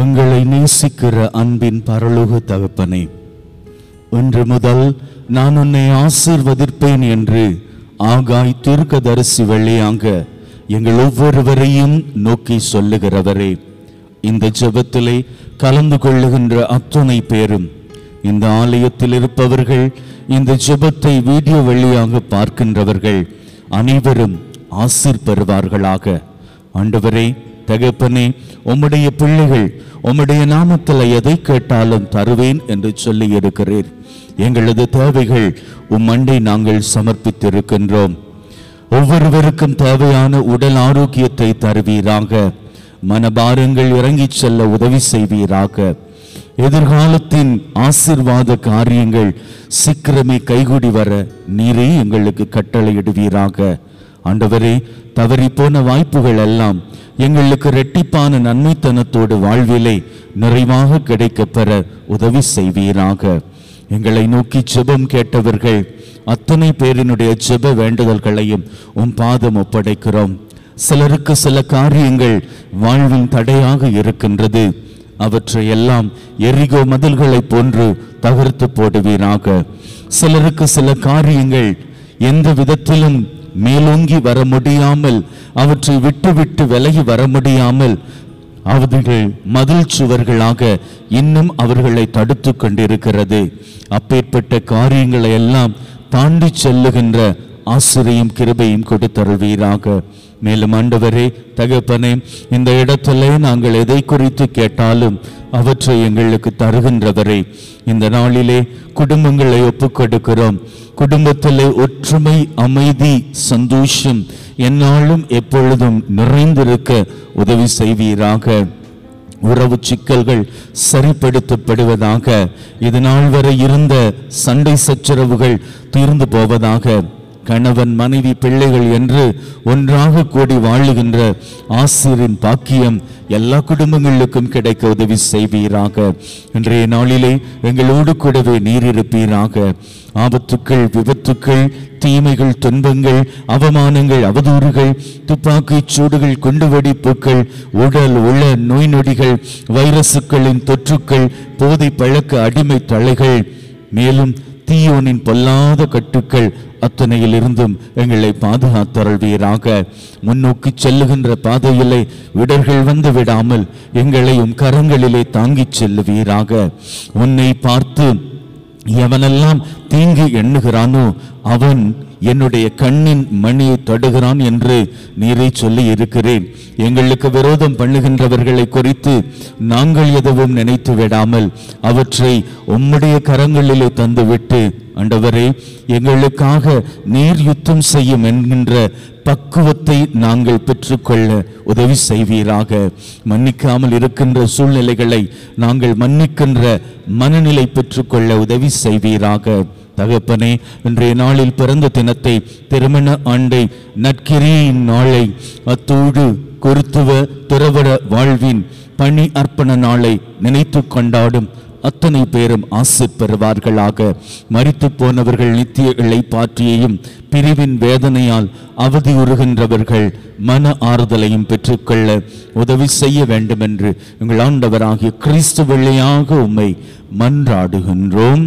உங்களை நேசிக்கிற அன்பின் பரலோக தகப்பனே இன்று முதல் நான் உன்னை ஆசிர்வதிப்பேன் என்று ஆகாய் தீர்க்கதரிசி வழியாக எங்கள் ஒவ்வொருவரையும் நோக்கி சொல்லுகிறவரே இந்த ஜபத்திலே கலந்து கொள்ளுகின்ற அத்துணை பேரும் இந்த ஆலயத்தில் இருப்பவர்கள் இந்த ஜெபத்தை வீடியோ வழியாக பார்க்கின்றவர்கள் அனைவரும் ஆசிர் பெறுவார்களாக ஆண்டவரே தகப்பனே உம்முடைய பிள்ளைகள் உம்முடைய நாமத்தில் எதை கேட்டாலும் தருவேன் என்று சொல்லி இருக்கிறீர். எங்களது தேவைகள் உம் அண்டை நாங்கள் சமர்ப்பித்திருக்கின்றோம். ஒவ்வொருவருக்கும் தேவையான உடல் ஆரோக்கியத்தை தருவீராக. மனபாரங்கள் இறங்கிச் செல்ல உதவி செய்வீராக. எதிர்காலத்தின் ஆசிர்வாத காரியங்கள் சீக்கிரமே கைகூடி வர நீரே எங்களுக்கு கட்டளையிடுவீராக. ஆண்டவரே தவறி போன வாய்ப்புகள் எல்லாம் எங்களுக்கு ரெட்டிப்பான நன்மைத்தனத்தோடு வாழ்விலே நிறைவாக கிடைக்கப் பெற உதவி செய்வீராக. எங்களை நோக்கி ஜெபம் கேட்டவர்கள் அத்தனை பேரினுடைய ஜெப வேண்டுதல்களையும் உம் பாதம் ஒப்படைக்கிறோம். சிலருக்கு சில காரியங்கள் வாழ்வின் தடையாக இருக்கின்றது. அவற்றை எல்லாம் எரிகோ மதில்களைப் போன்று தகர்த்து போடுவீராக. சிலருக்கு சில காரியங்கள் எந்த விதத்திலும் மேலோங்கி வர முடியாமல் அவற்றை விட்டு விட்டு விலகி வர முடியாமல் அவர்கள் மதில் சுவர்களாக இன்னும் அவர்களை தடுத்து கொண்டிருக்கிறது. அப்பேற்பட்ட காரியங்களை எல்லாம் தாண்டி செல்லுகின்ற ஆசிரியும் கிருபையும் கொடுத்தருள்வீராக. மேலும் ஆண்டவரே தகப்பனே இந்த இடத்துல நாங்கள் எதை குறித்து கேட்டாலும் அவற்றை எங்களுக்கு தருகின்றவரே. இந்த நாளிலே குடும்பங்களை ஒப்புக்கொடுக்கிறோம். குடும்பத்திலே ஒற்றுமை அமைதி சந்தோஷம் என்னாலும் எப்பொழுதும் நிறைந்திருக்க உதவி செய்வீராக. உறவு சிக்கல்கள் சரிப்படுத்தப்படுவதாக இது நாள் வரை இருந்த சண்டை சச்சரவுகள் தீர்ந்து போவதாக கணவன் மனைவி பிள்ளைகள் என்று ஒன்றாக கூடி வாழுகின்ற ஆசிரியரின் பாக்கியம் எல்லா குடும்பங்களுக்கும் கிடைக்க உதவி செய்வீராக. இன்றைய நாளிலே எங்களோடு கூடவே நீர் இருப்பீராக ஆபத்துக்கள் விபத்துக்கள் தீமைகள் துன்பங்கள் அவமானங்கள் அவதூறுகள் துப்பாக்கிச் சூடுகள் குண்டுவெடிப்புகள் உடல் உள நோய் நொடிகள் வைரசுக்களின் தொற்றுக்கள் போதை பழக்க அடிமை தலைகள் மேலும் தீயோனின் பொல்லாத கட்டுக்கள் அத்தனையிலிருந்தும் எங்களை பாதுகாத்தருள்வீராக. முன்னோக்கி செல்லுகின்ற பாதையிலே விடர்கள் வந்து விடாமல் எங்களையும் கரங்களிலே தாங்கிச் செல்லுவீராக. உன்னை பார்த்து எவனெல்லாம் தீங்கு எண்ணுகிறானோ அவன் என்னுடைய கண்ணின் மணியை தொடுகிறான் என்று நீரை சொல்லி இருக்கிறேன். எங்களுக்கு விரோதம் பண்ணுகின்றவர்களை குறித்து நாங்கள் எதுவும் நினைத்து விடாமல் அவற்றை உம்முடைய கரங்களிலே தந்துவிட்டு ஆண்டவரே எங்களுக்காக நீர் யுத்தம் செய்யும் என்கின்ற பக்குவத்தை நாங்கள் பெற்றுக்கொள்ள உதவி செய்வீராக. மன்னிக்காமல் இருக்கின்ற சூழ்நிலைகளை நாங்கள் மன்னிக்கின்ற மனநிலை பெற்றுக்கொள்ள உதவி செய்வீராக. தகப்பனே இன்றைய நாளில் பிறந்த தினத்தை திருமண ஆண்டை நற்கிரியின் நாளை அத்தோடு குருத்துவ துறவட வாழ்வின் பணி அர்ப்பண நாளை நினைத்து கொண்டாடும் அத்தனை பேரும் ஆசை பெறுவார்களாக. மறித்து போனவர்கள் நித்திய இழைப்பாற்றியையும் பிரிவின் வேதனையால் அவதியுறுகின்றவர்கள் மன ஆறுதலையும் பெற்றுக்கொள்ள உதவி செய்ய வேண்டும் என்று எங்கள் ஆண்டவராகிய கிறிஸ்து வெள்ளையாக உம்மை மன்றாடுகின்றோம்.